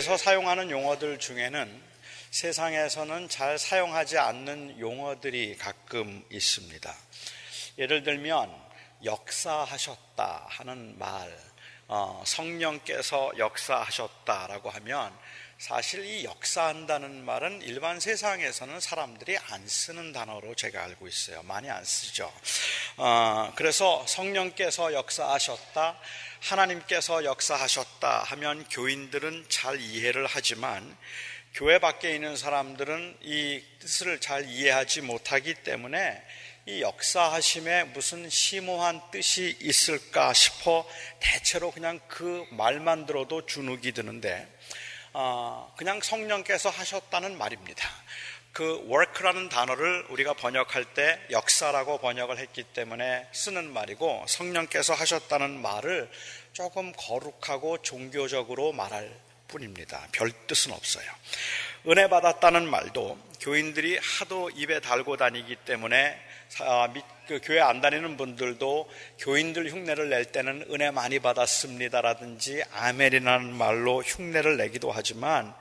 교회에서 사용하는 용어들 중에는 세상에서는 잘 사용하지 않는 용어들이 가끔 있습니다. 예를 들면 역사하셨다 하는 말, 어, 성령께서 역사하셨다라고 하면 사실 이 역사한다는 말은 일반 세상에서는 사람들이 안 쓰는 단어로 제가 알고 있어요. 많이 안 쓰죠. 어, 그래서 성령께서 역사하셨다, 하나님께서 역사하셨다 하면 교인들은 잘 이해를 하지만 교회 밖에 있는 사람들은 이 뜻을 잘 이해하지 못하기 때문에 이 역사하심에 무슨 심오한 뜻이 있을까 싶어 대체로 그냥 그 말만 들어도 주눅이 드는데 어, 그냥 성령께서 하셨다는 말입니다. 그 work라는 단어를 우리가 번역할 때 역사라고 번역을 했기 때문에 쓰는 말이고 성령께서 하셨다는 말을 조금 거룩하고 종교적으로 말할 뿐입니다. 별 뜻은 없어요. 은혜 받았다는 말도 교인들이 하도 입에 달고 다니기 때문에 교회 안 다니는 분들도 교인들 흉내를 낼 때는 은혜 많이 받았습니다라든지 아멘이라는 말로 흉내를 내기도 하지만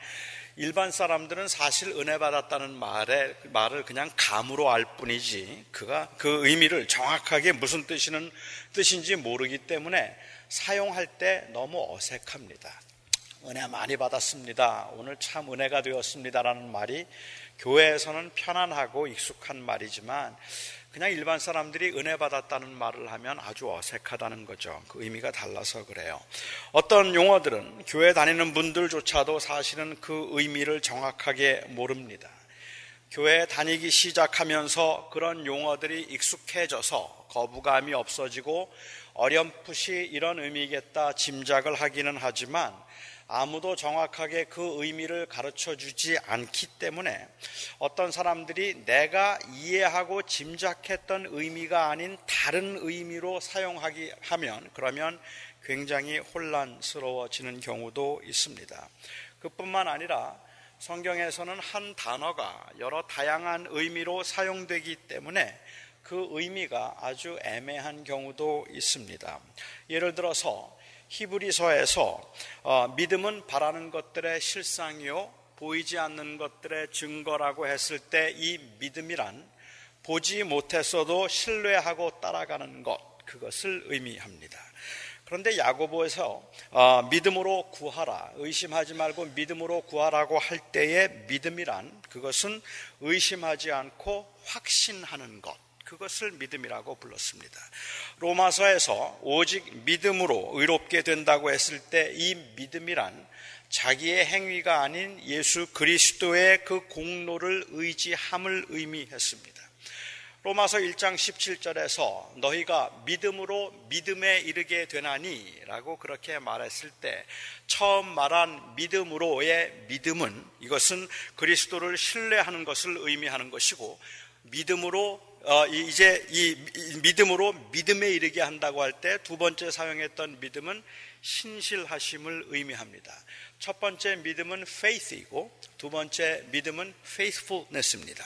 일반 사람들은 사실 은혜 받았다는 말에, 말을 그냥 감으로 알 뿐이지 그가 그 의미를 정확하게 무슨 뜻이는 뜻인지 모르기 때문에 사용할 때 너무 어색합니다. 은혜 많이 받았습니다. 오늘 참 은혜가 되었습니다라는 말이 교회에서는 편안하고 익숙한 말이지만 그냥 일반 사람들이 은혜 받았다는 말을 하면 아주 어색하다는 거죠. 그 의미가 달라서 그래요. 어떤 용어들은 교회 다니는 분들조차도 사실은 그 의미를 정확하게 모릅니다. 교회 다니기 시작하면서 그런 용어들이 익숙해져서 거부감이 없어지고 어렴풋이 이런 의미겠다 짐작을 하기는 하지만 아무도 정확하게 그 의미를 가르쳐 주지 않기 때문에 어떤 사람들이 내가 이해하고 짐작했던 의미가 아닌 다른 의미로 사용하기 하면 그러면 굉장히 혼란스러워지는 경우도 있습니다. 그뿐만 아니라 성경에서는 한 단어가 여러 다양한 의미로 사용되기 때문에 그 의미가 아주 애매한 경우도 있습니다. 예를 들어서 히브리서에서 어, 믿음은 바라는 것들의 실상이요 보이지 않는 것들의 증거라고 했을 때 이 믿음이란 보지 못했어도 신뢰하고 따라가는 것 그것을 의미합니다. 그런데 야고보에서 어, 믿음으로 구하라 의심하지 말고 믿음으로 구하라고 할 때의 믿음이란 그것은 의심하지 않고 확신하는 것 그것을 믿음이라고 불렀습니다. 로마서에서 오직 믿음으로 의롭게 된다고 했을 때 이 믿음이란 자기의 행위가 아닌 예수 그리스도의 그 공로를 의지함을 의미했습니다. 로마서 1장 17절에서 너희가 믿음으로 믿음에 이르게 되나니 라고 그렇게 말했을 때 처음 말한 믿음으로의 믿음은 이것은 그리스도를 신뢰하는 것을 의미하는 것이고 믿음으로 어, 이제 이 믿음으로 믿음에 이르게 한다고 할 때 두 번째 사용했던 믿음은 신실하심을 의미합니다. 첫 번째 믿음은 faith이고 두 번째 믿음은 faithfulness입니다.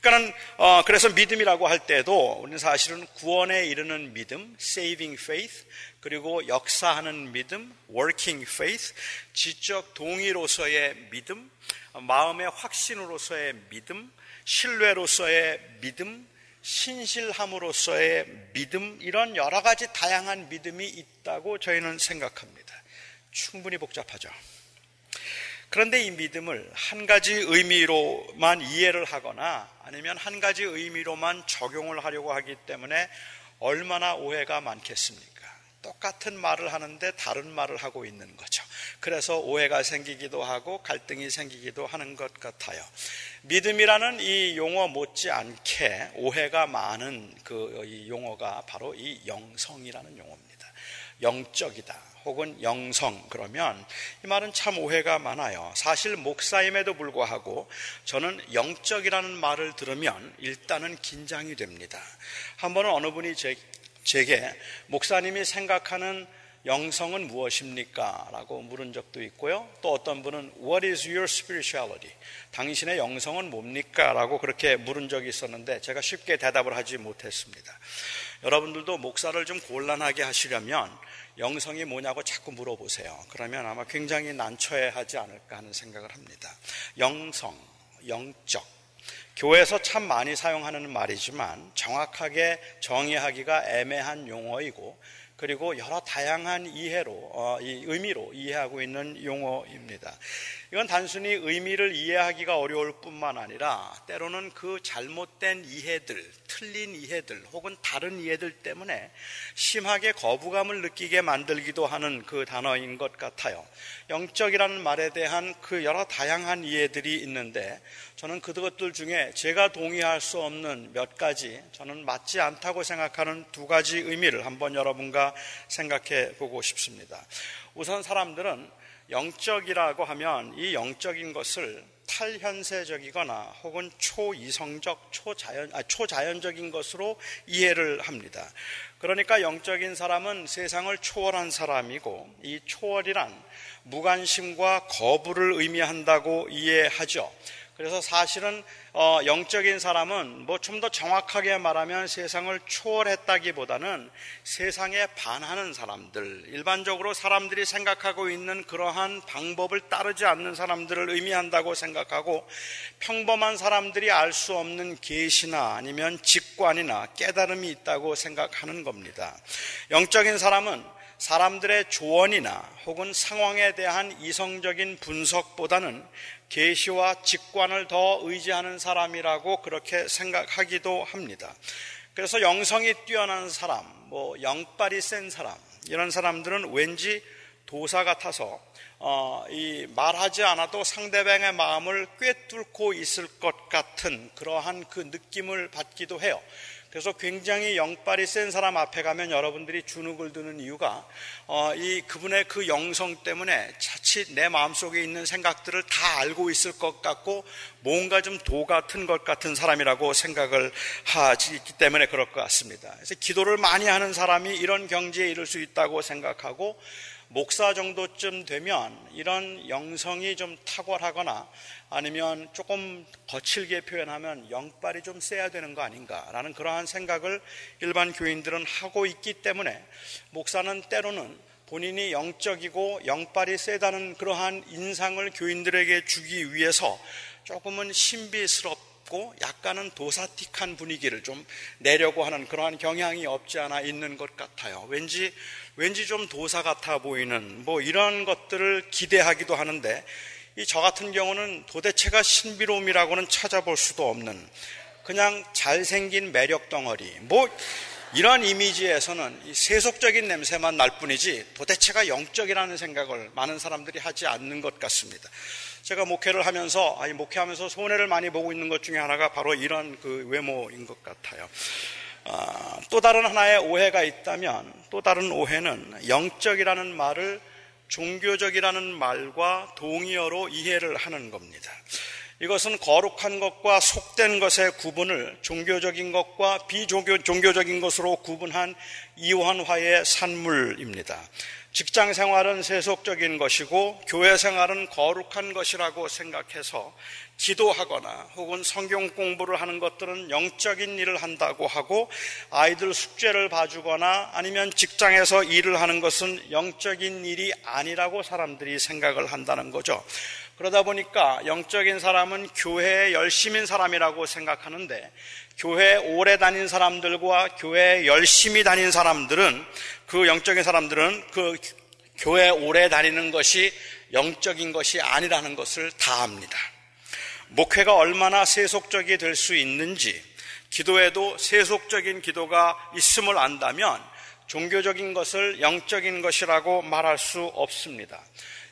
그러니까는 어, 그래서 믿음이라고 할 때도 우리는 사실은 구원에 이르는 믿음, saving faith, 그리고 역사하는 믿음, working faith, 지적 동의로서의 믿음, 마음의 확신으로서의 믿음, 신뢰로서의 믿음, 신실함으로써의 믿음, 이런 여러 가지 다양한 믿음이 있다고 저희는 생각합니다. 충분히 복잡하죠. 그런데 이 믿음을 한 가지 의미로만 이해를 하거나 아니면 한 가지 의미로만 적용을 하려고 하기 때문에 얼마나 오해가 많겠습니까? 똑같은 말을 하는데 다른 말을 하고 있는 거죠. 그래서 오해가 생기기도 하고 갈등이 생기기도 하는 것 같아요. 믿음이라는 이 용어 못지않게 오해가 많은 그 용어가 바로 이 영성이라는 용어입니다. 영적이다. 혹은 영성 그러면 이 말은 참 오해가 많아요. 사실 목사임에도 불구하고 저는 영적이라는 말을 들으면 일단은 긴장이 됩니다. 한 번은 어느 분이 제, 제게 목사님이 생각하는 영성은 무엇입니까? 라고 물은 적도 있고요. 또 어떤 분은 What is your spirituality? 당신의 영성은 뭡니까? 라고 그렇게 물은 적이 있었는데 제가 쉽게 대답을 하지 못했습니다. 여러분들도 목사를 좀 곤란하게 하시려면 영성이 뭐냐고 자꾸 물어보세요. 그러면 아마 굉장히 난처해 하지 않을까 하는 생각을 합니다. 영성, 영적. 교회에서 참 많이 사용하는 말이지만 정확하게 정의하기가 애매한 용어이고 그리고 여러 다양한 이해로 어, 이 의미로 이해하고 있는 용어입니다. 이건 단순히 의미를 이해하기가 어려울 뿐만 아니라 때로는 그 잘못된 이해들, 틀린 이해들 혹은 다른 이해들 때문에 심하게 거부감을 느끼게 만들기도 하는 그 단어인 것 같아요. 영적이라는 말에 대한 그 여러 다양한 이해들이 있는데 저는 그것들 중에 제가 동의할 수 없는 몇 가지 저는 맞지 않다고 생각하는 두 가지 의미를 한번 여러분과 생각해 보고 싶습니다. 우선 사람들은 영적이라고 하면 이 영적인 것을 탈현세적이거나 혹은 초이성적, 초자연, 아, 초자연적인 것으로 이해를 합니다. 그러니까 영적인 사람은 세상을 초월한 사람이고 이 초월이란 무관심과 거부를 의미한다고 이해하죠. 그래서 사실은 어, 영적인 사람은 뭐 좀 더 정확하게 말하면 세상을 초월했다기보다는 세상에 반하는 사람들, 일반적으로 사람들이 생각하고 있는 그러한 방법을 따르지 않는 사람들을 의미한다고 생각하고 평범한 사람들이 알 수 없는 계시나 아니면 직관이나 깨달음이 있다고 생각하는 겁니다. 영적인 사람은 사람들의 조언이나 혹은 상황에 대한 이성적인 분석보다는 계시와 직관을 더 의지하는 사람이라고 그렇게 생각하기도 합니다. 그래서 영성이 뛰어난 사람, 뭐 영빨이 센 사람 이런 사람들은 왠지 도사 같아서 어, 이 말하지 않아도 상대방의 마음을 꿰뚫고 있을 것 같은 그러한 그 느낌을 받기도 해요. 그래서 굉장히 영빨이 센 사람 앞에 가면 여러분들이 주눅을 드는 이유가 어, 이 그분의 그 영성 때문에 자칫 내 마음속에 있는 생각들을 다 알고 있을 것 같고 뭔가 좀 도 같은 것 같은 사람이라고 생각을 하기 때문에 그럴 것 같습니다. 그래서 기도를 많이 하는 사람이 이런 경지에 이를 수 있다고 생각하고 목사 정도쯤 되면 이런 영성이 좀 탁월하거나 아니면 조금 거칠게 표현하면 영빨이 좀 세야 되는 거 아닌가라는 그러한 생각을 일반 교인들은 하고 있기 때문에 목사는 때로는 본인이 영적이고 영빨이 세다는 그러한 인상을 교인들에게 주기 위해서 조금은 신비스럽 고 약간은 도사틱한 분위기를 좀 내려고 하는 그러한 경향이 없지 않아 있는 것 같아요. 왠지 왠지 좀 도사 같아 보이는 뭐 이런 것들을 기대하기도 하는데 이 저 같은 경우는 도대체가 신비로움이라고는 찾아볼 수도 없는 그냥 잘생긴 매력 덩어리 뭐 이런 이미지에서는 세속적인 냄새만 날 뿐이지 도대체가 영적이라는 생각을 많은 사람들이 하지 않는 것 같습니다. 제가 목회를 하면서 아니 목회하면서 손해를 많이 보고 있는 것 중에 하나가 바로 이런 그 외모인 것 같아요. 아, 또 다른 하나의 오해가 있다면 또 다른 오해는 영적이라는 말을 종교적이라는 말과 동의어로 이해를 하는 겁니다. 이것은 거룩한 것과 속된 것의 구분을 종교적인 것과 비종교적인 것으로 구분한 이완화의 산물입니다. 직장 생활은 세속적인 것이고 교회 생활은 거룩한 것이라고 생각해서 기도하거나 혹은 성경 공부를 하는 것들은 영적인 일을 한다고 하고 아이들 숙제를 봐주거나 아니면 직장에서 일을 하는 것은 영적인 일이 아니라고 사람들이 생각을 한다는 거죠. 그러다 보니까 영적인 사람은 교회에 열심인 사람이라고 생각하는데 교회 오래 다닌 사람들과 교회 열심히 다닌 사람들은 그 영적인 사람들은 그 교회 오래 다니는 것이 영적인 것이 아니라는 것을 다 압니다. 목회가 얼마나 세속적이 될 수 있는지, 기도에도 세속적인 기도가 있음을 안다면 종교적인 것을 영적인 것이라고 말할 수 없습니다.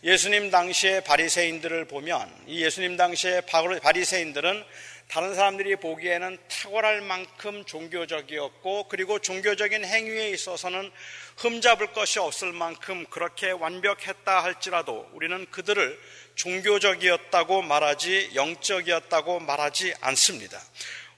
예수님 당시의 바리새인들을 보면 이 예수님 당시의 바리새인들은 다른 사람들이 보기에는 탁월할 만큼 종교적이었고 그리고 종교적인 행위에 있어서는 흠잡을 것이 없을 만큼 그렇게 완벽했다 할지라도 우리는 그들을 종교적이었다고 말하지 영적이었다고 말하지 않습니다.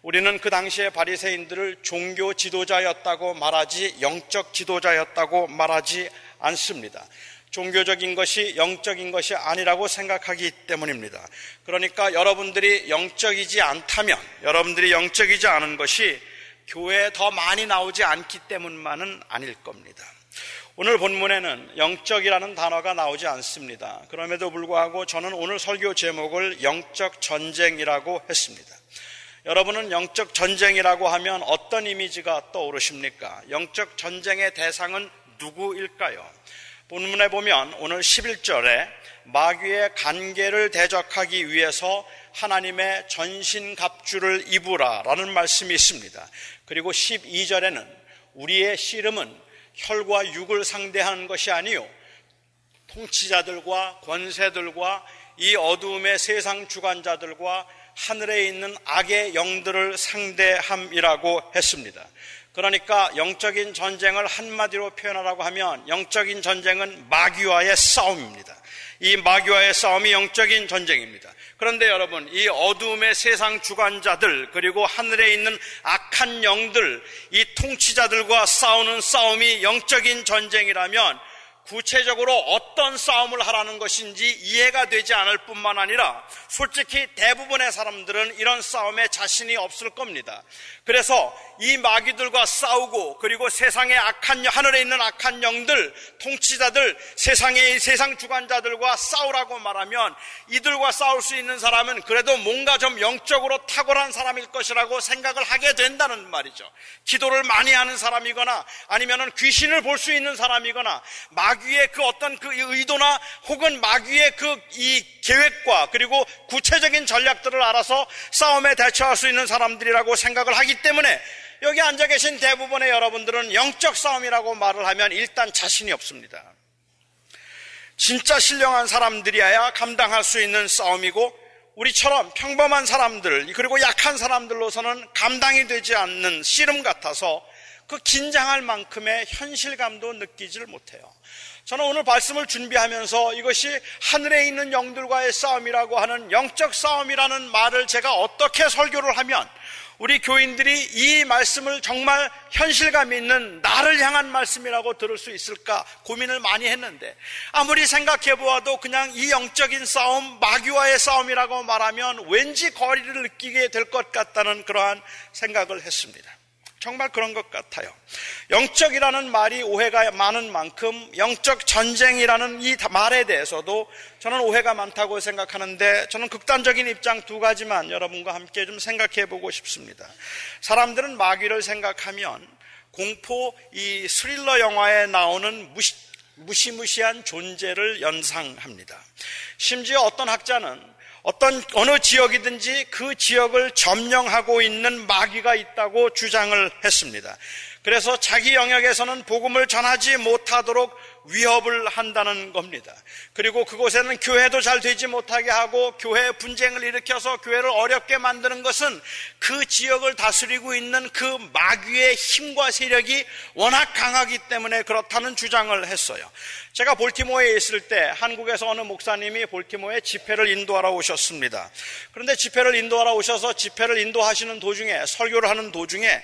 우리는 그 당시에 바리새인들을 종교 지도자였다고 말하지 영적 지도자였다고 말하지 않습니다. 종교적인 것이 영적인 것이 아니라고 생각하기 때문입니다. 그러니까 여러분들이 영적이지 않다면, 여러분들이 영적이지 않은 것이 교회에 더 많이 나오지 않기 때문만은 아닐 겁니다. 오늘 본문에는 영적이라는 단어가 나오지 않습니다. 그럼에도 불구하고 저는 오늘 설교 제목을 영적 전쟁이라고 했습니다. 여러분은 영적 전쟁이라고 하면 어떤 이미지가 떠오르십니까? 영적 전쟁의 대상은 누구일까요? 본문에 보면 오늘 11절에 마귀의 관계를 대적하기 위해서 하나님의 전신갑주를 입으라 라는 말씀이 있습니다. 그리고 12절에는 우리의 씨름은 혈과 육을 상대하는 것이 아니요 통치자들과 권세들과 이 어두움의 세상 주관자들과 하늘에 있는 악의 영들을 상대함이라고 했습니다. 그러니까 영적인 전쟁을 한마디로 표현하라고 하면 영적인 전쟁은 마귀와의 싸움입니다. 이 마귀와의 싸움이 영적인 전쟁입니다. 그런데 여러분, 이 어두움의 세상 주관자들, 그리고 하늘에 있는 악한 영들, 이 통치자들과 싸우는 싸움이 영적인 전쟁이라면 구체적으로 어떤 싸움을 하라는 것인지 이해가 되지 않을 뿐만 아니라 솔직히 대부분의 사람들은 이런 싸움에 자신이 없을 겁니다. 그래서 이 마귀들과 싸우고 그리고 세상의 악한 하늘에 있는 악한 영들, 통치자들, 세상의 세상 주관자들과 싸우라고 말하면 이들과 싸울 수 있는 사람은 그래도 뭔가 좀 영적으로 탁월한 사람일 것이라고 생각을 하게 된다는 말이죠. 기도를 많이 하는 사람이거나 아니면은 귀신을 볼 수 있는 사람이거나 마귀의 그 어떤 그 의도나 혹은 마귀의 그 이 계획과 그리고 구체적인 전략들을 알아서 싸움에 대처할 수 있는 사람들이라고 생각을 하기 때문에 여기 앉아 계신 대부분의 여러분들은 영적 싸움이라고 말을 하면 일단 자신이 없습니다. 진짜 신령한 사람들이어야 감당할 수 있는 싸움이고 우리처럼 평범한 사람들 그리고 약한 사람들로서는 감당이 되지 않는 씨름 같아서 그 긴장할 만큼의 현실감도 느끼질 못해요. 저는 오늘 말씀을 준비하면서 이것이 하늘에 있는 영들과의 싸움이라고 하는 영적 싸움이라는 말을 제가 어떻게 설교를 하면 우리 교인들이 이 말씀을 정말 현실감 있는 나를 향한 말씀이라고 들을 수 있을까 고민을 많이 했는데 아무리 생각해 보아도 그냥 이 영적인 싸움, 마귀와의 싸움이라고 말하면 왠지 거리를 느끼게 될 것 같다는 그러한 생각을 했습니다. 정말 그런 것 같아요. 영적이라는 말이 오해가 많은 만큼 영적 전쟁이라는 이 말에 대해서도 저는 오해가 많다고 생각하는데 저는 극단적인 입장 두 가지만 여러분과 함께 좀 생각해 보고 싶습니다. 사람들은 마귀를 생각하면 공포 이 스릴러 영화에 나오는 무시, 무시무시한 존재를 연상합니다. 심지어 어떤 학자는 어떤 어느 지역이든지 그 지역을 점령하고 있는 마귀가 있다고 주장을 했습니다. 그래서 자기 영역에서는 복음을 전하지 못하도록 위협을 한다는 겁니다. 그리고 그곳에는 교회도 잘 되지 못하게 하고 교회 분쟁을 일으켜서 교회를 어렵게 만드는 것은 그 지역을 다스리고 있는 그 마귀의 힘과 세력이 워낙 강하기 때문에 그렇다는 주장을 했어요. 제가 볼티모어에 있을 때 한국에서 어느 목사님이 볼티모어에 집회를 인도하러 오셨습니다. 그런데 집회를 인도하러 오셔서 집회를 인도하시는 도중에 설교를 하는 도중에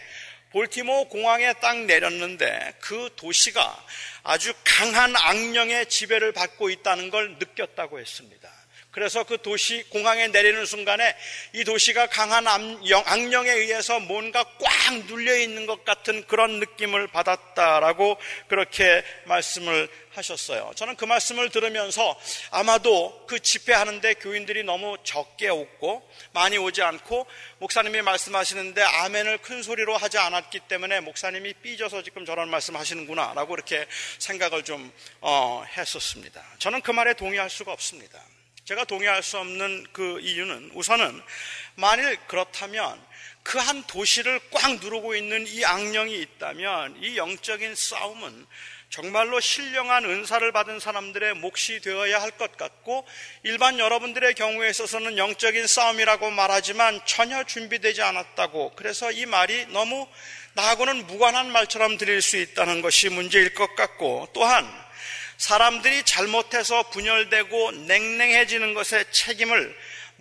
볼티모 공항에 딱 내렸는데 그 도시가 아주 강한 악령의 지배를 받고 있다는 걸 느꼈다고 했습니다. 그래서 그 도시 공항에 내리는 순간에 이 도시가 강한 악령에 의해서 뭔가 꽉 눌려 있는 것 같은 그런 느낌을 받았다라고 그렇게 말씀을 하셨어요. 저는 그 말씀을 들으면서 아마도 그 집회하는데 교인들이 너무 적게 오고 많이 오지 않고 목사님이 말씀하시는데 아멘을 큰 소리로 하지 않았기 때문에 목사님이 삐져서 지금 저런 말씀 하시는구나 라고 이렇게 생각을 좀 어, 했었습니다. 저는 그 말에 동의할 수가 없습니다. 제가 동의할 수 없는 그 이유는 우선은 만일 그렇다면 그 한 도시를 꽉 누르고 있는 이 악령이 있다면 이 영적인 싸움은 정말로 신령한 은사를 받은 사람들의 몫이 되어야 할 것 같고 일반 여러분들의 경우에 있어서는 영적인 싸움이라고 말하지만 전혀 준비되지 않았다고. 그래서 이 말이 너무 나하고는 무관한 말처럼 들릴 수 있다는 것이 문제일 것 같고 또한 사람들이 잘못해서 분열되고 냉랭해지는 것에 책임을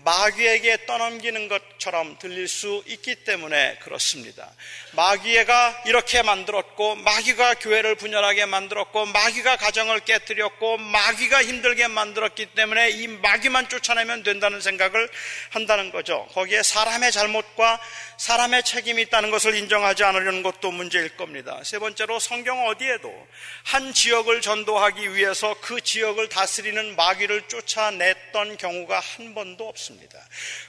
마귀에게 떠넘기는 것처럼 들릴 수 있기 때문에 그렇습니다. 마귀가 이렇게 만들었고, 마귀가 교회를 분열하게 만들었고, 마귀가 가정을 깨뜨렸고, 마귀가 힘들게 만들었기 때문에 이 마귀만 쫓아내면 된다는 생각을 한다는 거죠. 거기에 사람의 잘못과 사람의 책임이 있다는 것을 인정하지 않으려는 것도 문제일 겁니다. 세 번째로 성경 어디에도 한 지역을 전도하기 위해서 그 지역을 다스리는 마귀를 쫓아냈던 경우가 한 번도 없습니다.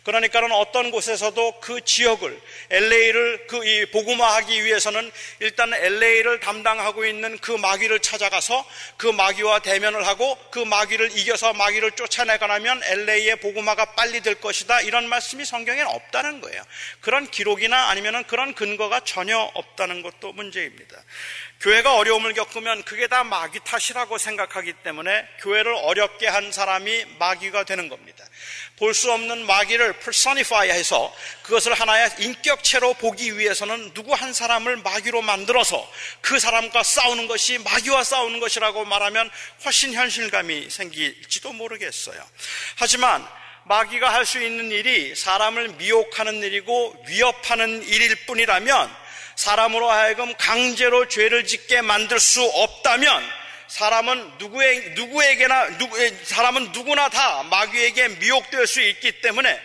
그러니까는 어떤 곳에서도 그 지역을 LA를 그 이 복음화하기 위해서는 일단 LA를 담당하고 있는 그 마귀를 찾아가서 그 마귀와 대면을 하고 그 마귀를 이겨서 마귀를 쫓아내가면 LA의 복음화가 빨리 될 것이다. 이런 말씀이 성경에는 없다는 거예요. 그런 기록이나 아니면 그런 근거가 전혀 없다는 것도 문제입니다. 교회가 어려움을 겪으면 그게 다 마귀 탓이라고 생각하기 때문에 교회를 어렵게 한 사람이 마귀가 되는 겁니다. 볼 수 없는 마귀를 personify 해서 그것을 하나의 인격체로 보기 위해서는 누구 한 사람을 마귀로 만들어서 그 사람과 싸우는 것이 마귀와 싸우는 것이라고 말하면 훨씬 현실감이 생길지도 모르겠어요. 하지만 마귀가 할 수 있는 일이 사람을 미혹하는 일이고 위협하는 일일 뿐이라면 사람으로 하여금 강제로 죄를 짓게 만들 수 없다면 사람은 누구에, 누구에게나, 누구, 사람은 누구나 다 마귀에게 미혹될 수 있기 때문에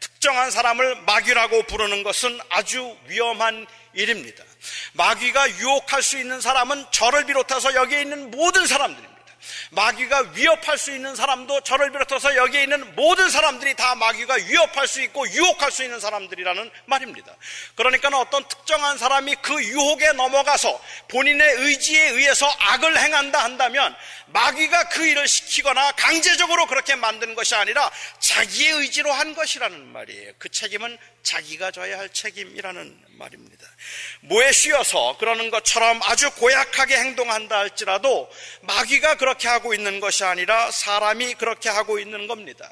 특정한 사람을 마귀라고 부르는 것은 아주 위험한 일입니다. 마귀가 유혹할 수 있는 사람은 저를 비롯해서 여기에 있는 모든 사람들입니다. 마귀가 위협할 수 있는 사람도 저를 비롯해서 여기에 있는 모든 사람들이 다 마귀가 위협할 수 있고 유혹할 수 있는 사람들이라는 말입니다. 그러니까 어떤 특정한 사람이 그 유혹에 넘어가서 본인의 의지에 의해서 악을 행한다 한다면 마귀가 그 일을 시키거나 강제적으로 그렇게 만드는 것이 아니라 자기의 의지로 한 것이라는 말이에요. 그 책임은 자기가 져야 할 책임이라는 말입니다. 뭐에 쉬어서 그러는 것처럼 아주 고약하게 행동한다 할지라도 마귀가 그렇게 하고 있는 것이 아니라 사람이 그렇게 하고 있는 겁니다.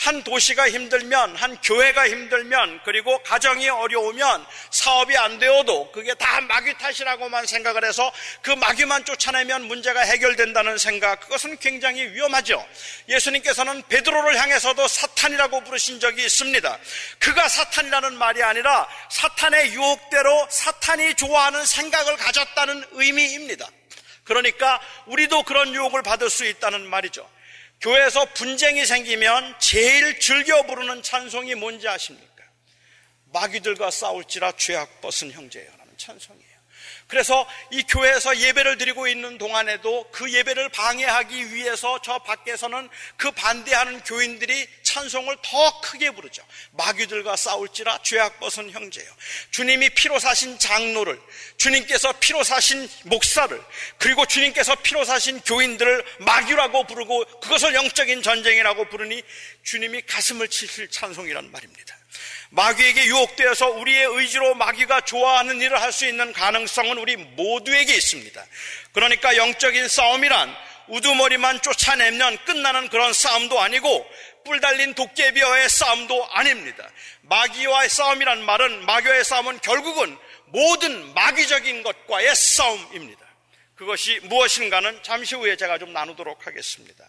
한 도시가 힘들면, 한 교회가 힘들면, 그리고 가정이 어려우면 사업이 안 되어도 그게 다 마귀 탓이라고만 생각을 해서 그 마귀만 쫓아내면 문제가 해결된다는 생각, 그것은 굉장히 위험하죠. 예수님께서는 베드로를 향해서도 사탄이라고 부르신 적이 있습니다. 그가 사탄이라는 말이 아니라 사탄의 유혹대로 사탄이 좋아하는 생각을 가졌다는 의미입니다. 그러니까 우리도 그런 유혹을 받을 수 있다는 말이죠. 교회에서 분쟁이 생기면 제일 즐겨 부르는 찬송이 뭔지 아십니까? 마귀들과 싸울지라 죄악 벗은 형제여라는 찬송이에요. 그래서 이 교회에서 예배를 드리고 있는 동안에도 그 예배를 방해하기 위해서 저 밖에서는 그 반대하는 교인들이 찬송을 더 크게 부르죠. 마귀들과 싸울지라 죄악 벗은 형제요. 주님이 피로 사신 장로를, 주님께서 피로 사신 목사를, 그리고 주님께서 피로 사신 교인들을 마귀라고 부르고 그것을 영적인 전쟁이라고 부르니 주님이 가슴을 치실 찬송이란 말입니다. 마귀에게 유혹되어서 우리의 의지로 마귀가 좋아하는 일을 할 수 있는 가능성은 우리 모두에게 있습니다. 그러니까 영적인 싸움이란 우두머리만 쫓아내면 끝나는 그런 싸움도 아니고 뿔 달린 도깨비와의 싸움도 아닙니다. 마귀와의 싸움이란 말은 마귀와의 싸움은 결국은 모든 마귀적인 것과의 싸움입니다. 그것이 무엇인가는 잠시 후에 제가 좀 나누도록 하겠습니다.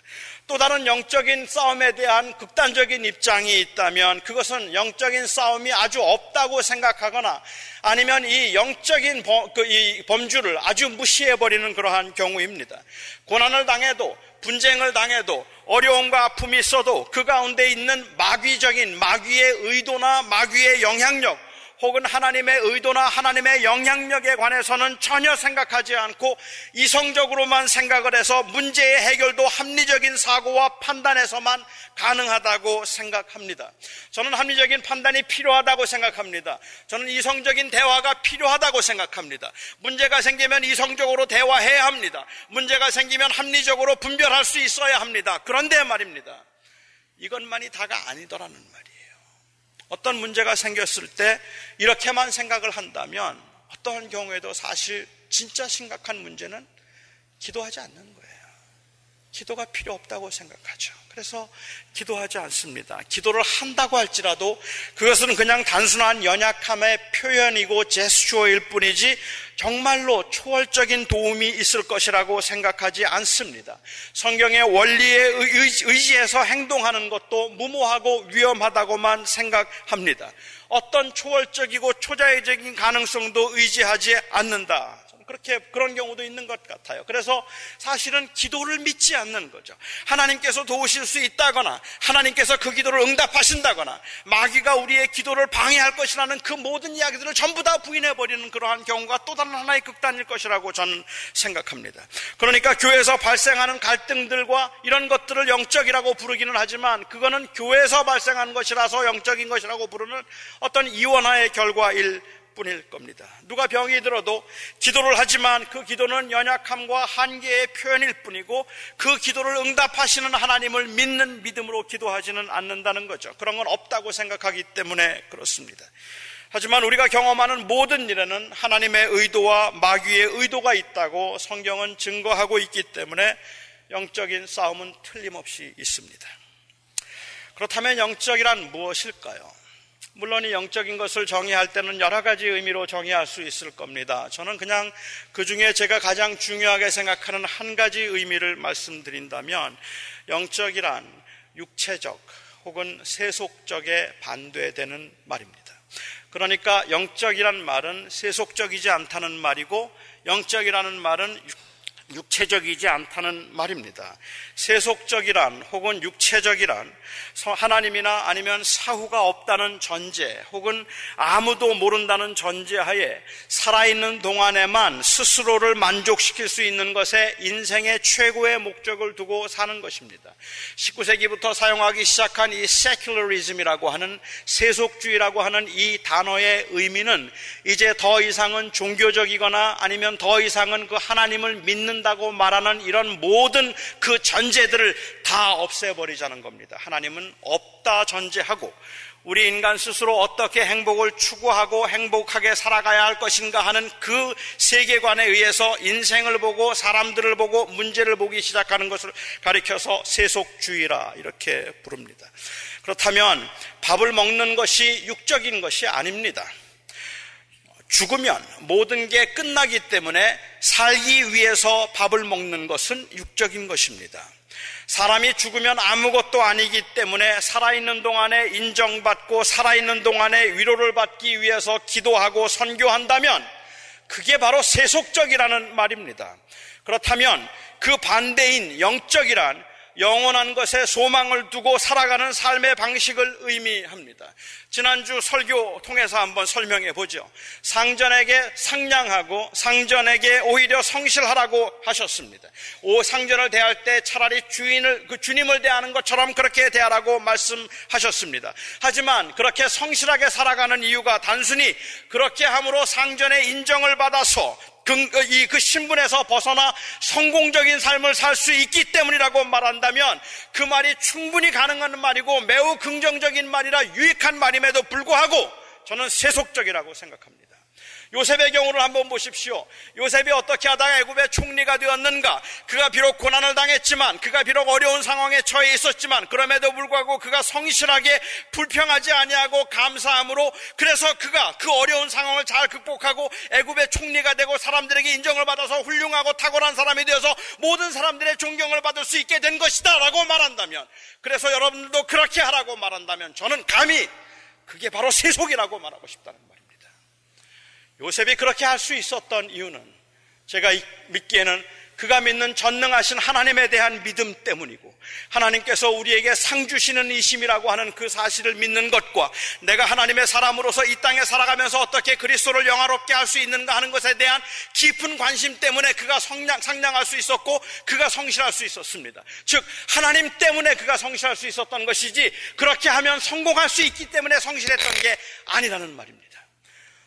또 다른 영적인 싸움에 대한 극단적인 입장이 있다면 그것은 영적인 싸움이 아주 없다고 생각하거나 아니면 이 영적인 그 범주를 아주 무시해버리는 그러한 경우입니다. 고난을 당해도 분쟁을 당해도 어려움과 아픔이 있어도 그 가운데 있는 마귀적인 마귀의 의도나 마귀의 영향력 혹은 하나님의 의도나 하나님의 영향력에 관해서는 전혀 생각하지 않고 이성적으로만 생각을 해서 문제의 해결도 합리적인 사고와 판단에서만 가능하다고 생각합니다. 저는 합리적인 판단이 필요하다고 생각합니다. 저는 이성적인 대화가 필요하다고 생각합니다. 문제가 생기면 이성적으로 대화해야 합니다. 문제가 생기면 합리적으로 분별할 수 있어야 합니다. 그런데 말입니다. 이것만이 다가 아니더라는 말이에요. 어떤 문제가 생겼을 때 이렇게만 생각을 한다면 어떠한 경우에도 사실 진짜 심각한 문제는 기도하지 않는 거예요. 기도가 필요 없다고 생각하죠. 그래서 기도하지 않습니다. 기도를 한다고 할지라도 그것은 그냥 단순한 연약함의 표현이고 제스처일 뿐이지 정말로 초월적인 도움이 있을 것이라고 생각하지 않습니다. 성경의 원리에 의지해서 행동하는 것도 무모하고 위험하다고만 생각합니다. 어떤 초월적이고 초자의적인 가능성도 의지하지 않는다. 그렇게 그런 경우도 있는 것 같아요. 그래서 사실은 기도를 믿지 않는 거죠. 하나님께서 도우실 수 있다거나 하나님께서 그 기도를 응답하신다거나 마귀가 우리의 기도를 방해할 것이라는 그 모든 이야기들을 전부 다 부인해 버리는 그러한 경우가 또 다른 하나의 극단일 것이라고 저는 생각합니다. 그러니까 교회에서 발생하는 갈등들과 이런 것들을 영적이라고 부르기는 하지만 그거는 교회에서 발생한 것이라서 영적인 것이라고 부르는 어떤 이원화의 결과일 뿐일 겁니다. 누가 병이 들어도 기도를 하지만 그 기도는 연약함과 한계의 표현일 뿐이고 그 기도를 응답하시는 하나님을 믿는 믿음으로 기도하지는 않는다는 거죠. 그런 건 없다고 생각하기 때문에 그렇습니다. 하지만 우리가 경험하는 모든 일에는 하나님의 의도와 마귀의 의도가 있다고 성경은 증거하고 있기 때문에 영적인 싸움은 틀림없이 있습니다. 그렇다면 영적이란 무엇일까요? 물론 이 영적인 것을 정의할 때는 여러 가지 의미로 정의할 수 있을 겁니다. 저는 그냥 그 중에 제가 가장 중요하게 생각하는 한 가지 의미를 말씀드린다면 영적이란 육체적 혹은 세속적에 반대되는 말입니다. 그러니까 영적이란 말은 세속적이지 않다는 말이고 영적이라는 말은 육체적이지 않다는 말입니다. 세속적이란 혹은 육체적이란 하나님이나 아니면 사후가 없다는 전제 혹은 아무도 모른다는 전제하에 살아있는 동안에만 스스로를 만족시킬 수 있는 것에 인생의 최고의 목적을 두고 사는 것입니다. 19세기부터 사용하기 시작한 이 secularism이라고 하는 세속주의라고 하는 이 단어의 의미는 이제 더 이상은 종교적이거나 아니면 더 이상은 그 하나님을 믿는다고 말하는 이런 모든 그 전제들을 다 없애버리자는 겁니다. 님은 없다 전제하고 우리 인간 스스로 어떻게 행복을 추구하고 행복하게 살아가야 할 것인가 하는 그 세계관에 의해서 인생을 보고 사람들을 보고 문제를 보기 시작하는 것을 가리켜서 세속주의라 이렇게 부릅니다. 그렇다면 밥을 먹는 것이 육적인 것이 아닙니다. 죽으면 모든 게 끝나기 때문에 살기 위해서 밥을 먹는 것은 육적인 것입니다. 사람이 죽으면 아무것도 아니기 때문에 살아있는 동안에 인정받고 살아있는 동안에 위로를 받기 위해서 기도하고 선교한다면 그게 바로 세속적이라는 말입니다. 그렇다면 그 반대인 영적이란 영원한 것에 소망을 두고 살아가는 삶의 방식을 의미합니다. 지난주 설교 통해서 한번 설명해 보죠. 상전에게 상냥하고 상전에게 오히려 성실하라고 하셨습니다. 오 상전을 대할 때 차라리 주인을 그 주님을 대하는 것처럼 그렇게 대하라고 말씀하셨습니다. 하지만 그렇게 성실하게 살아가는 이유가 단순히 그렇게 함으로 상전의 인정을 받아서 그, 이, 그 신분에서 벗어나 성공적인 삶을 살 수 있기 때문이라고 말한다면 그 말이 충분히 가능한 말이고 매우 긍정적인 말이라 유익한 말임에도 불구하고 저는 세속적이라고 생각합니다. 요셉의 경우를 한번 보십시오. 요셉이 어떻게 하다가 애굽의 총리가 되었는가? 그가 비록 고난을 당했지만, 그가 비록 어려운 상황에 처해 있었지만, 그럼에도 불구하고 그가 성실하게 불평하지 아니하고 감사함으로 그래서 그가 그 어려운 상황을 잘 극복하고 애굽의 총리가 되고 사람들에게 인정을 받아서 훌륭하고 탁월한 사람이 되어서 모든 사람들의 존경을 받을 수 있게 된 것이다라고 말한다면, 그래서 여러분들도 그렇게 하라고 말한다면 저는 감히 그게 바로 세속이라고 말하고 싶다는 말입니다. 요셉이 그렇게 할 수 있었던 이유는 제가 믿기에는 그가 믿는 전능하신 하나님에 대한 믿음 때문이고 하나님께서 우리에게 상 주시는 이심이라고 하는 그 사실을 믿는 것과 내가 하나님의 사람으로서 이 땅에 살아가면서 어떻게 그리스도를 영화롭게 할 수 있는가 하는 것에 대한 깊은 관심 때문에 그가 성량, 상냥할 수 있었고 그가 성실할 수 있었습니다. 즉 하나님 때문에 그가 성실할 수 있었던 것이지 그렇게 하면 성공할 수 있기 때문에 성실했던 게 아니라는 말입니다.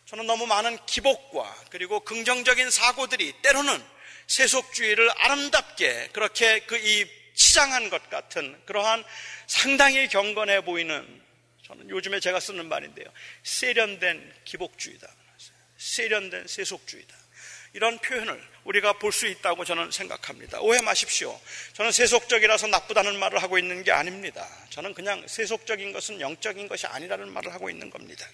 저는 너무 많은 기복과 그리고 긍정적인 사고들이 때로는 세속주의를 아름답게 그렇게 그 이 치장한 것 같은 그러한 상당히 경건해 보이는 저는 요즘에 제가 쓰는 말인데요. 세련된 기복주의다. 세련된 세속주의다. 이런 표현을 우리가 볼 수 있다고 저는 생각합니다. 오해 마십시오. 저는 세속적이라서 나쁘다는 말을 하고 있는 게 아닙니다. 저는 그냥 세속적인 것은 영적인 것이 아니라는 말을 하고 있는 겁니다.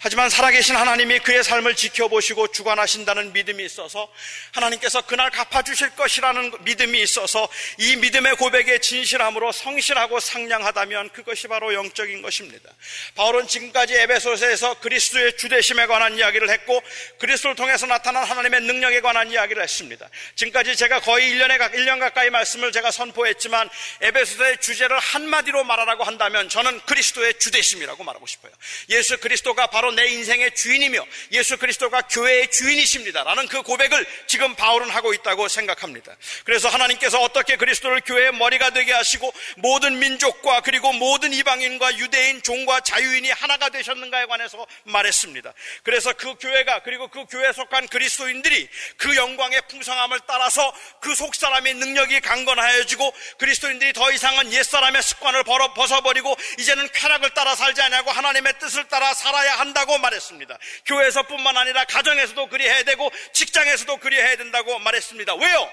하지만 살아계신 하나님이 그의 삶을 지켜보시고 주관하신다는 믿음이 있어서 하나님께서 그날 갚아주실 것이라는 믿음이 있어서 이 믿음의 고백에 진실함으로 성실하고 상냥하다면 그것이 바로 영적인 것입니다. 바울은 지금까지 에베소서에서 그리스도의 주대심에 관한 이야기를 했고 그리스도를 통해서 나타난 하나님의 능력에 관한 이야기를 했습니다. 지금까지 제가 거의 1년에 1년 가까이 말씀을 제가 선포했지만 에베소서의 주제를 한마디로 말하라고 한다면 저는 그리스도의 주대심이라고 말하고 싶어요. 예수 그리스도가 바로 내 인생의 주인이며 예수 그리스도가 교회의 주인이십니다. 라는 그 고백을 지금 바울은 하고 있다고 생각합니다. 그래서 하나님께서 어떻게 그리스도를 교회의 머리가 되게 하시고 모든 민족과 그리고 모든 이방인과 유대인, 종과 자유인이 하나가 되셨는가에 관해서 말했습니다. 그래서 그 교회가 그리고 그 교회에 속한 그리스도인 들이 그 영광의 풍성함을 따라서 그 속사람의 능력이 강건하여지고 그리스도인들이 더 이상은 옛사람의 습관을 벗어버리고 이제는 쾌락을 따라 살지 않냐고 하나님의 뜻을 따라 살아야 한다 된다고 말했습니다. 교회에서뿐만 아니라 가정에서도 그리 해야 되고 직장에서도 그리 해야 된다고 말했습니다. 왜요?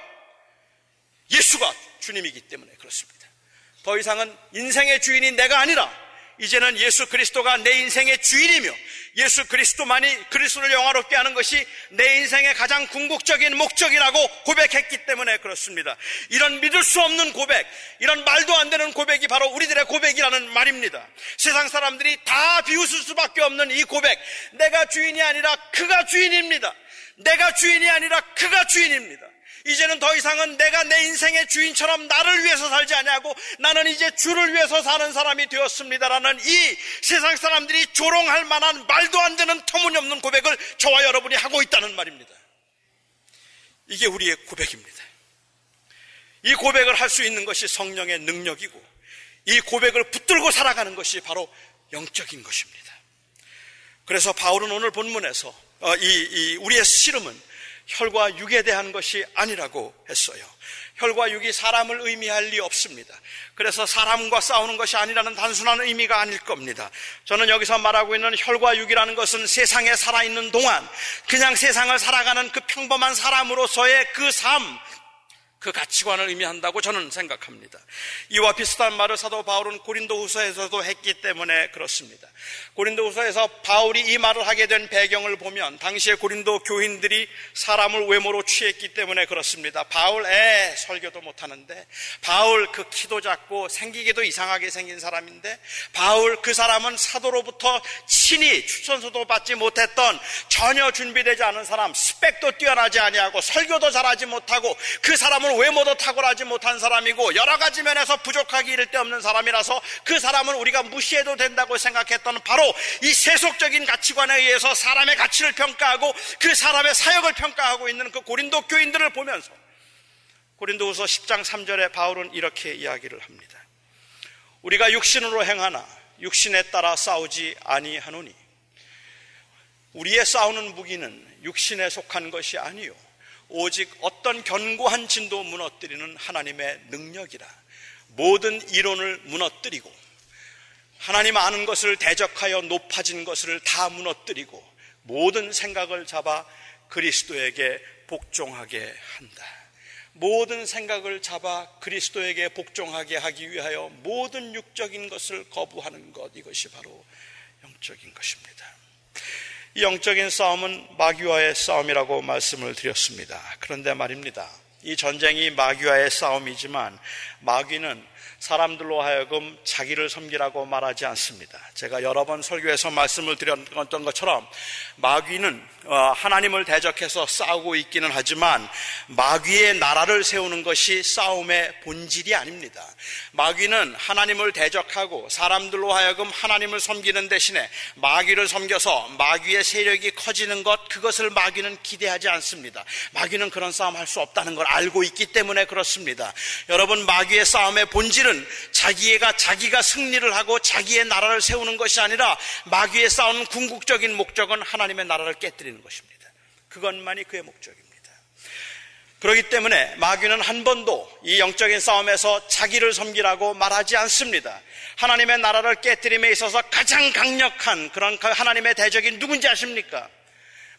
예수가 주님이기 때문에 그렇습니다. 더 이상은 인생의 주인이 내가 아니라 이제는 예수 그리스도가 내 인생의 주인이며 예수 그리스도만이 그리스도를 영화롭게 하는 것이 내 인생의 가장 궁극적인 목적이라고 고백했기 때문에 그렇습니다. 이런 믿을 수 없는 고백, 이런 말도 안 되는 고백이 바로 우리들의 고백이라는 말입니다. 세상 사람들이 다 비웃을 수밖에 없는 이 고백, 내가 주인이 아니라 그가 주인입니다. 내가 주인이 아니라 그가 주인입니다. 이제는 더 이상은 내가 내 인생의 주인처럼 나를 위해서 살지 아니하고 나는 이제 주를 위해서 사는 사람이 되었습니다라는 이 세상 사람들이 조롱할 만한 말도 안 되는 터무니없는 고백을 저와 여러분이 하고 있다는 말입니다. 이게 우리의 고백입니다. 이 고백을 할 수 있는 것이 성령의 능력이고 이 고백을 붙들고 살아가는 것이 바로 영적인 것입니다. 그래서 바울은 오늘 본문에서 어, 이, 이 우리의 씨름은 혈과 육에 대한 것이 아니라고 했어요. 혈과 육이 사람을 의미할 리 없습니다. 그래서 사람과 싸우는 것이 아니라는 단순한 의미가 아닐 겁니다. 저는 여기서 말하고 있는 혈과 육이라는 것은 세상에 살아있는 동안 그냥 세상을 살아가는 그 평범한 사람으로서의 그 삶, 그 가치관을 의미한다고 저는 생각합니다. 이와 비슷한 말을 사도 바울은 고린도후서에서도 했기 때문에 그렇습니다. 고린도후서에서 바울이 이 말을 하게 된 배경을 보면 당시에 고린도 교인들이 사람을 외모로 취했기 때문에 그렇습니다. 바울 애 설교도 못하는데 바울 그 키도 작고 생기기도 이상하게 생긴 사람인데 바울 그 사람은 사도로부터 친히 추천서도 받지 못했던 전혀 준비되지 않은 사람 스펙도 뛰어나지 아니하고 설교도 잘하지 못하고 그 사람은 사람은 외모도 탁월하지 못한 사람이고 여러 가지 면에서 부족하기 이를 데 없는 사람이라서 그 사람은 우리가 무시해도 된다고 생각했던 바로 이 세속적인 가치관에 의해서 사람의 가치를 평가하고 그 사람의 사역을 평가하고 있는 그 고린도 교인들을 보면서 고린도후서 10장 3절에 바울은 이렇게 이야기를 합니다. 우리가 육신으로 행하나 육신에 따라 싸우지 아니하노니 우리의 싸우는 무기는 육신에 속한 것이 아니요 오직 어떤 견고한 진도 무너뜨리는 하나님의 능력이라 모든 이론을 무너뜨리고 하나님 아는 것을 대적하여 높아진 것을 다 무너뜨리고 모든 생각을 잡아 그리스도에게 복종하게 한다. 모든 생각을 잡아 그리스도에게 복종하게 하기 위하여 모든 육적인 것을 거부하는 것 이것이 바로 영적인 것입니다. 이 영적인 싸움은 마귀와의 싸움이라고 말씀을 드렸습니다. 그런데 말입니다. 이 전쟁이 마귀와의 싸움이지만 마귀는 사람들로 하여금 자기를 섬기라고 말하지 않습니다. 제가 여러 번 설교에서 말씀을 드렸던 것처럼 마귀는 어, 하나님을 대적해서 싸우고 있기는 하지만 마귀의 나라를 세우는 것이 싸움의 본질이 아닙니다. 마귀는 하나님을 대적하고 사람들로 하여금 하나님을 섬기는 대신에 마귀를 섬겨서 마귀의 세력이 커지는 것 그것을 마귀는 기대하지 않습니다. 마귀는 그런 싸움 할 수 없다는 걸 알고 있기 때문에 그렇습니다. 여러분 마귀의 싸움의 본질은 자기가 자기가 승리를 하고 자기의 나라를 세우는 것이 아니라 마귀의 싸우는 궁극적인 목적은 하나님의 나라를 깨뜨리는 것입니다. 그것만이 그의 목적입니다. 그렇기 때문에 마귀는 한 번도 이 영적인 싸움에서 자기를 섬기라고 말하지 않습니다. 하나님의 나라를 깨뜨림에 있어서 가장 강력한 그런 그 하나님의 대적이 누군지 아십니까?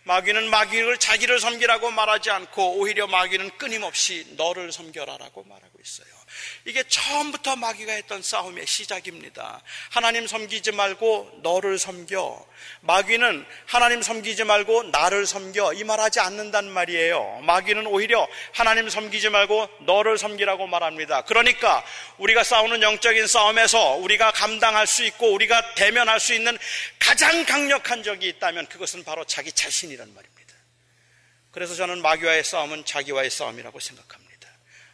마귀는 마귀를 자기를 섬기라고 말하지 않고 오히려 마귀는 끊임없이 너를 섬겨라라고 말하고 있어요. 이게 처음부터 마귀가 했던 싸움의 시작입니다. 하나님 섬기지 말고 너를 섬겨. 마귀는 하나님 섬기지 말고 나를 섬겨. 이 말하지 않는단 말이에요. 마귀는 오히려 하나님 섬기지 말고 너를 섬기라고 말합니다. 그러니까 우리가 싸우는 영적인 싸움에서 우리가 감당할 수 있고 우리가 대면할 수 있는 가장 강력한 적이 있다면 그것은 바로 자기 자신이란 말입니다. 그래서 저는 마귀와의 싸움은 자기와의 싸움이라고 생각합니다.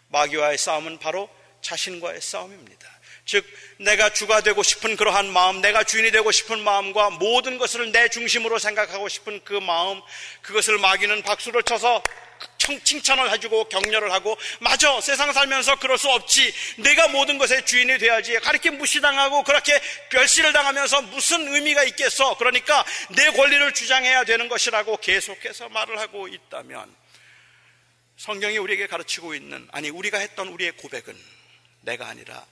마귀와의 싸움은 바로 자신과의 싸움입니다. 즉, 내가 주가 되고 싶은 그러한 마음, 내가 주인이 되고 싶은 마음과 모든 것을 내 중심으로 생각하고 싶은 그 마음, 그것을 마귀는 박수를 쳐서 칭찬을 해주고 격려를 하고 맞아 세상 살면서 그럴 수 없지. 내가 모든 것의 주인이 돼야지. 가르쳐 무시당하고 그렇게 별시를 당하면서 무슨 의미가 있겠어? 그러니까 내 권리를 주장해야 되는 것이라고 계속해서 말을 하고 있다면 성경이 우리에게 가르치고 있는 아니 우리가 했던 우리의 고백은 내가 아니라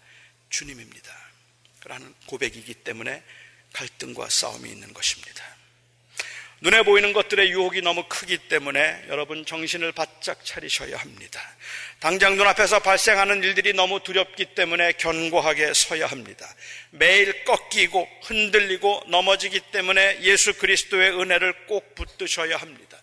주님입니다. 그러한 고백이기 때문에 갈등과 싸움이 있는 것입니다. 눈에 보이는 것들의 유혹이 너무 크기 때문에 여러분 정신을 바짝 차리셔야 합니다. 당장 눈앞에서 발생하는 일들이 너무 두렵기 때문에 견고하게 서야 합니다. 매일 꺾이고 흔들리고 넘어지기 때문에 예수 그리스도의 은혜를 꼭 붙드셔야 합니다.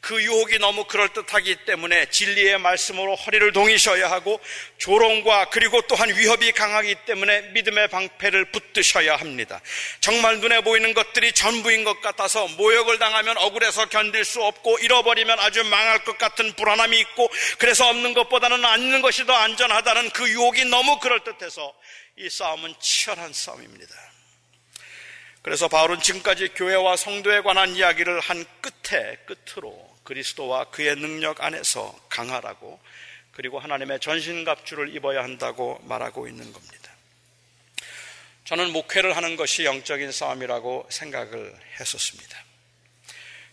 그 유혹이 너무 그럴듯하기 때문에 진리의 말씀으로 허리를 동이셔야 하고 조롱과 그리고 또한 위협이 강하기 때문에 믿음의 방패를 붙드셔야 합니다. 정말 눈에 보이는 것들이 전부인 것 같아서 모욕을 당하면 억울해서 견딜 수 없고 잃어버리면 아주 망할 것 같은 불안함이 있고 그래서 없는 것보다는 않는 것이 더 안전하다는 그 유혹이 너무 그럴듯해서 이 싸움은 치열한 싸움입니다. 그래서 바울은 지금까지 교회와 성도에 관한 이야기를 한 끝에 끝으로 그리스도와 그의 능력 안에서 강하라고 그리고 하나님의 전신갑주를 입어야 한다고 말하고 있는 겁니다. 저는 목회를 하는 것이 영적인 싸움이라고 생각을 했었습니다.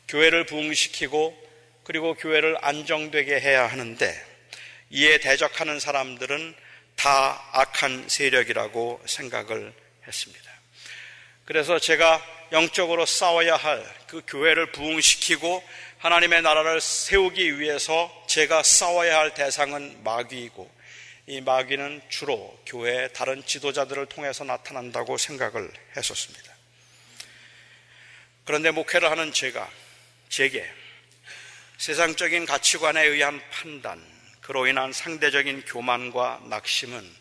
교회를 부흥시키고 그리고 교회를 안정되게 해야 하는데 이에 대적하는 사람들은 다 악한 세력이라고 생각을 했습니다. 그래서 제가 영적으로 싸워야 할 그 교회를 부흥시키고 하나님의 나라를 세우기 위해서 제가 싸워야 할 대상은 마귀이고 이 마귀는 주로 교회의 다른 지도자들을 통해서 나타난다고 생각을 했었습니다. 그런데 목회를 하는 제가 제게 세상적인 가치관에 의한 판단, 그로 인한 상대적인 교만과 낙심은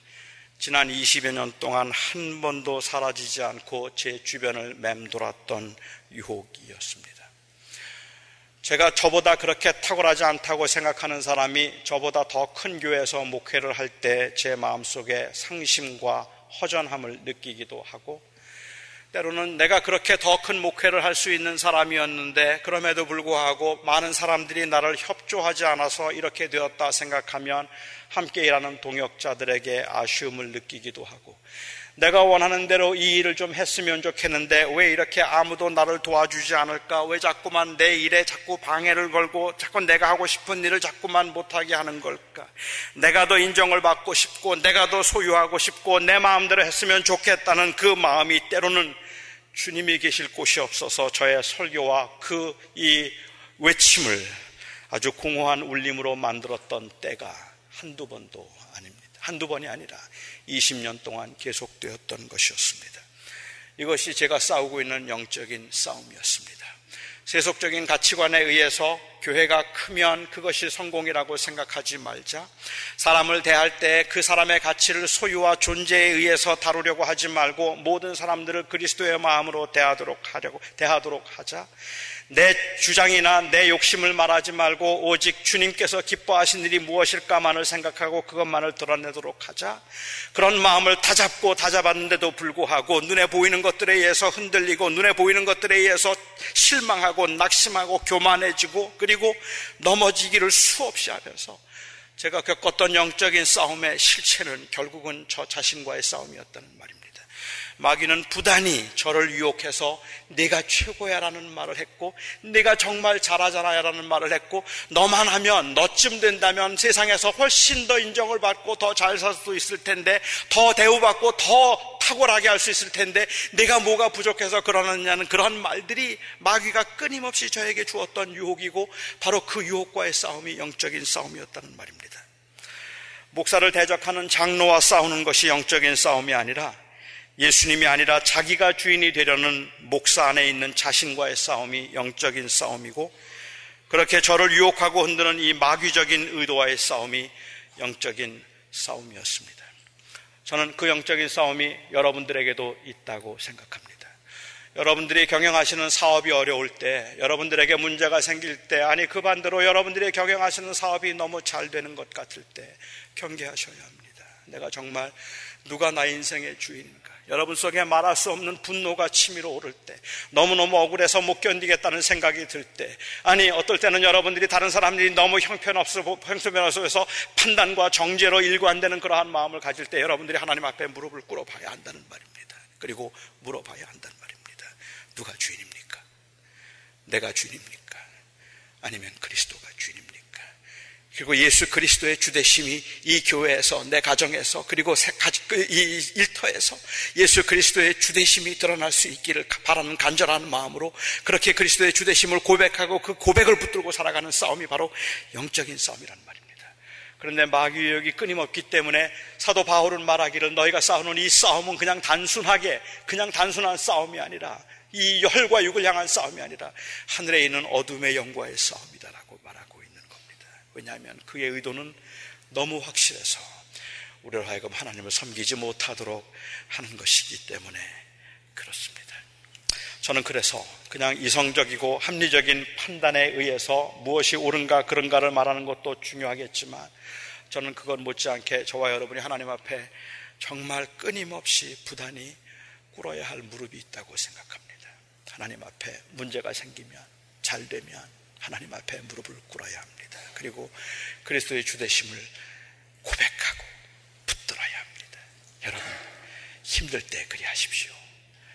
지난 20여 년 동안 한 번도 사라지지 않고 제 주변을 맴돌았던 유혹이었습니다. 제가 저보다 그렇게 탁월하지 않다고 생각하는 사람이 저보다 더 큰 교회에서 목회를 할 때 제 마음속에 상심과 허전함을 느끼기도 하고 때로는 내가 그렇게 더 큰 목회를 할 수 있는 사람이었는데 그럼에도 불구하고 많은 사람들이 나를 협조하지 않아서 이렇게 되었다 생각하면 함께 일하는 동역자들에게 아쉬움을 느끼기도 하고 내가 원하는 대로 이 일을 좀 했으면 좋겠는데 왜 이렇게 아무도 나를 도와주지 않을까? 왜 자꾸만 내 일에 자꾸 방해를 걸고 자꾸 내가 하고 싶은 일을 자꾸만 못하게 하는 걸까? 내가 더 인정을 받고 싶고 내가 더 소유하고 싶고 내 마음대로 했으면 좋겠다는 그 마음이 때로는 주님이 계실 곳이 없어서 저의 설교와 그 이 외침을 아주 공허한 울림으로 만들었던 때가 한두 번도 아닙니다. 한두 번이 아니라 20년 동안 계속되었던 것이었습니다. 이것이 제가 싸우고 있는 영적인 싸움이었습니다. 세속적인 가치관에 의해서 교회가 크면 그것이 성공이라고 생각하지 말자. 사람을 대할 때 그 사람의 가치를 소유와 존재에 의해서 다루려고 하지 말고 모든 사람들을 그리스도의 마음으로 대하도록 하려고 대하도록 하자. 내 주장이나 내 욕심을 말하지 말고 오직 주님께서 기뻐하신 일이 무엇일까만을 생각하고 그것만을 드러내도록 하자. 그런 마음을 다 잡고 다 잡았는데도 불구하고 눈에 보이는 것들에 의해서 흔들리고 눈에 보이는 것들에 의해서 실망하고 낙심하고 교만해지고 그리고 넘어지기를 수없이 하면서 제가 겪었던 영적인 싸움의 실체는 결국은 저 자신과의 싸움이었다는 말입니다. 마귀는 부단히 저를 유혹해서 내가 최고야라는 말을 했고 내가 정말 잘하잖아야라는 말을 했고 너만 하면 너쯤 된다면 세상에서 훨씬 더 인정을 받고 더 잘 살 수 있을 텐데 더 대우받고 더 탁월하게 할 수 있을 텐데 내가 뭐가 부족해서 그러느냐는 그런 말들이 마귀가 끊임없이 저에게 주었던 유혹이고 바로 그 유혹과의 싸움이 영적인 싸움이었다는 말입니다. 목사를 대적하는 장로와 싸우는 것이 영적인 싸움이 아니라 예수님이 아니라 자기가 주인이 되려는 목사 안에 있는 자신과의 싸움이 영적인 싸움이고 그렇게 저를 유혹하고 흔드는 이 마귀적인 의도와의 싸움이 영적인 싸움이었습니다. 저는 그 영적인 싸움이 여러분들에게도 있다고 생각합니다. 여러분들이 경영하시는 사업이 어려울 때, 여러분들에게 문제가 생길 때, 아니 그 반대로 여러분들이 경영하시는 사업이 너무 잘 되는 것 같을 때 경계하셔야 합니다. 내가 정말 누가 나의 인생의 주인인가? 여러분 속에 말할 수 없는 분노가 치밀어 오를 때, 너무너무 억울해서 못 견디겠다는 생각이 들 때, 아니, 어떨 때는 여러분들이 다른 사람들이 너무 형편없어, 형편없어서 판단과 정죄로 일관되는 그러한 마음을 가질 때 여러분들이 하나님 앞에 무릎을 꿇어봐야 한다는 말입니다. 그리고 물어봐야 한다는 말입니다. 누가 주인입니까? 내가 주인입니까? 아니면 그리스도가? 그리고 예수 그리스도의 주대심이 이 교회에서 내 가정에서 그리고 그이 일터에서 예수 그리스도의 주대심이 드러날 수 있기를 바라는 간절한 마음으로 그렇게 그리스도의 주대심을 고백하고 그 고백을 붙들고 살아가는 싸움이 바로 영적인 싸움이란 말입니다. 그런데 마귀 유혹이 끊임없기 때문에 사도 바울은 말하기를 너희가 싸우는 이 싸움은 그냥 단순하게 그냥 단순한 싸움이 아니라 이 혈과 육을 향한 싸움이 아니라 하늘에 있는 어둠의 영과의 말하고 왜냐하면 그의 의도는 너무 확실해서 우리를 하여금 하나님을 섬기지 못하도록 하는 것이기 때문에 그렇습니다. 저는 그래서 그냥 이성적이고 합리적인 판단에 의해서 무엇이 옳은가 그런가를 말하는 것도 중요하겠지만 저는 그건 못지않게 저와 여러분이 하나님 앞에 정말 끊임없이 부단히 꿇어야 할 무릎이 있다고 생각합니다. 하나님 앞에 문제가 생기면 잘 되면 하나님 앞에 무릎을 꿇어야 합니다. 그리고 그리스도의 주대심을 고백하고 붙들어야 합니다. 여러분, 힘들 때 그리 하십시오.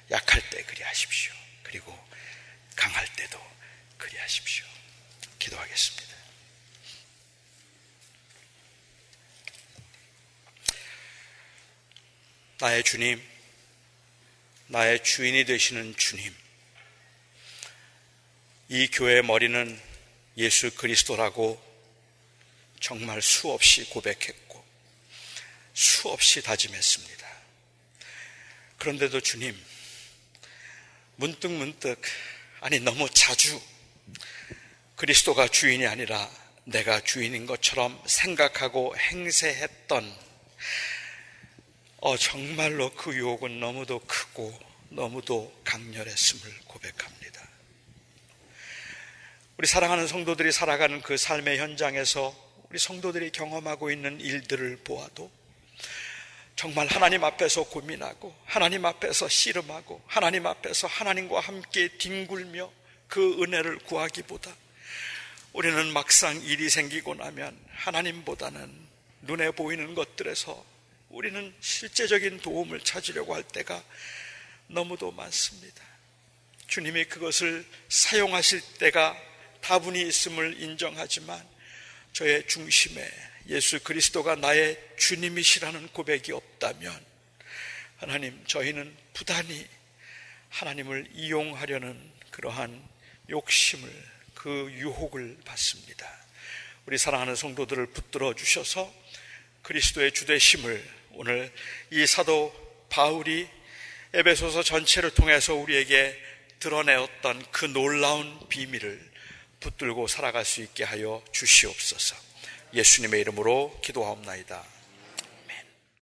약할 때 그리 하십시오. 그리고 강할 때도 그리 하십시오. 기도하겠습니다. 나의 주님, 나의 주인이 되시는 주님, 이 교회의 머리는 예수 그리스도라고 정말 수없이 고백했고 수없이 다짐했습니다. 그런데도 주님, 문득 문득, 아니 너무 자주 그리스도가 주인이 아니라 내가 주인인 것처럼 생각하고 행세했던 어, 정말로 그 유혹은 너무도 크고 너무도 강렬했음을 고백합니다. 우리 사랑하는 성도들이 살아가는 그 삶의 현장에서 우리 성도들이 경험하고 있는 일들을 보아도 정말 하나님 앞에서 고민하고 하나님 앞에서 씨름하고 하나님 앞에서 하나님과 함께 뒹굴며 그 은혜를 구하기보다 우리는 막상 일이 생기고 나면 하나님보다는 눈에 보이는 것들에서 우리는 실제적인 도움을 찾으려고 할 때가 너무도 많습니다. 주님이 그것을 사용하실 때가 다분히 있음을 인정하지만 저의 중심에 예수 그리스도가 나의 주님이시라는 고백이 없다면 하나님 저희는 부단히 하나님을 이용하려는 그러한 욕심을 그 유혹을 받습니다. 우리 사랑하는 성도들을 붙들어 주셔서 그리스도의 주되심을 오늘 이 사도 바울이 에베소서 전체를 통해서 우리에게 드러내었던 그 놀라운 비밀을 붙들고 살아갈 수 있게 하여 주시옵소서. 예수님의 이름으로 기도하옵나이다.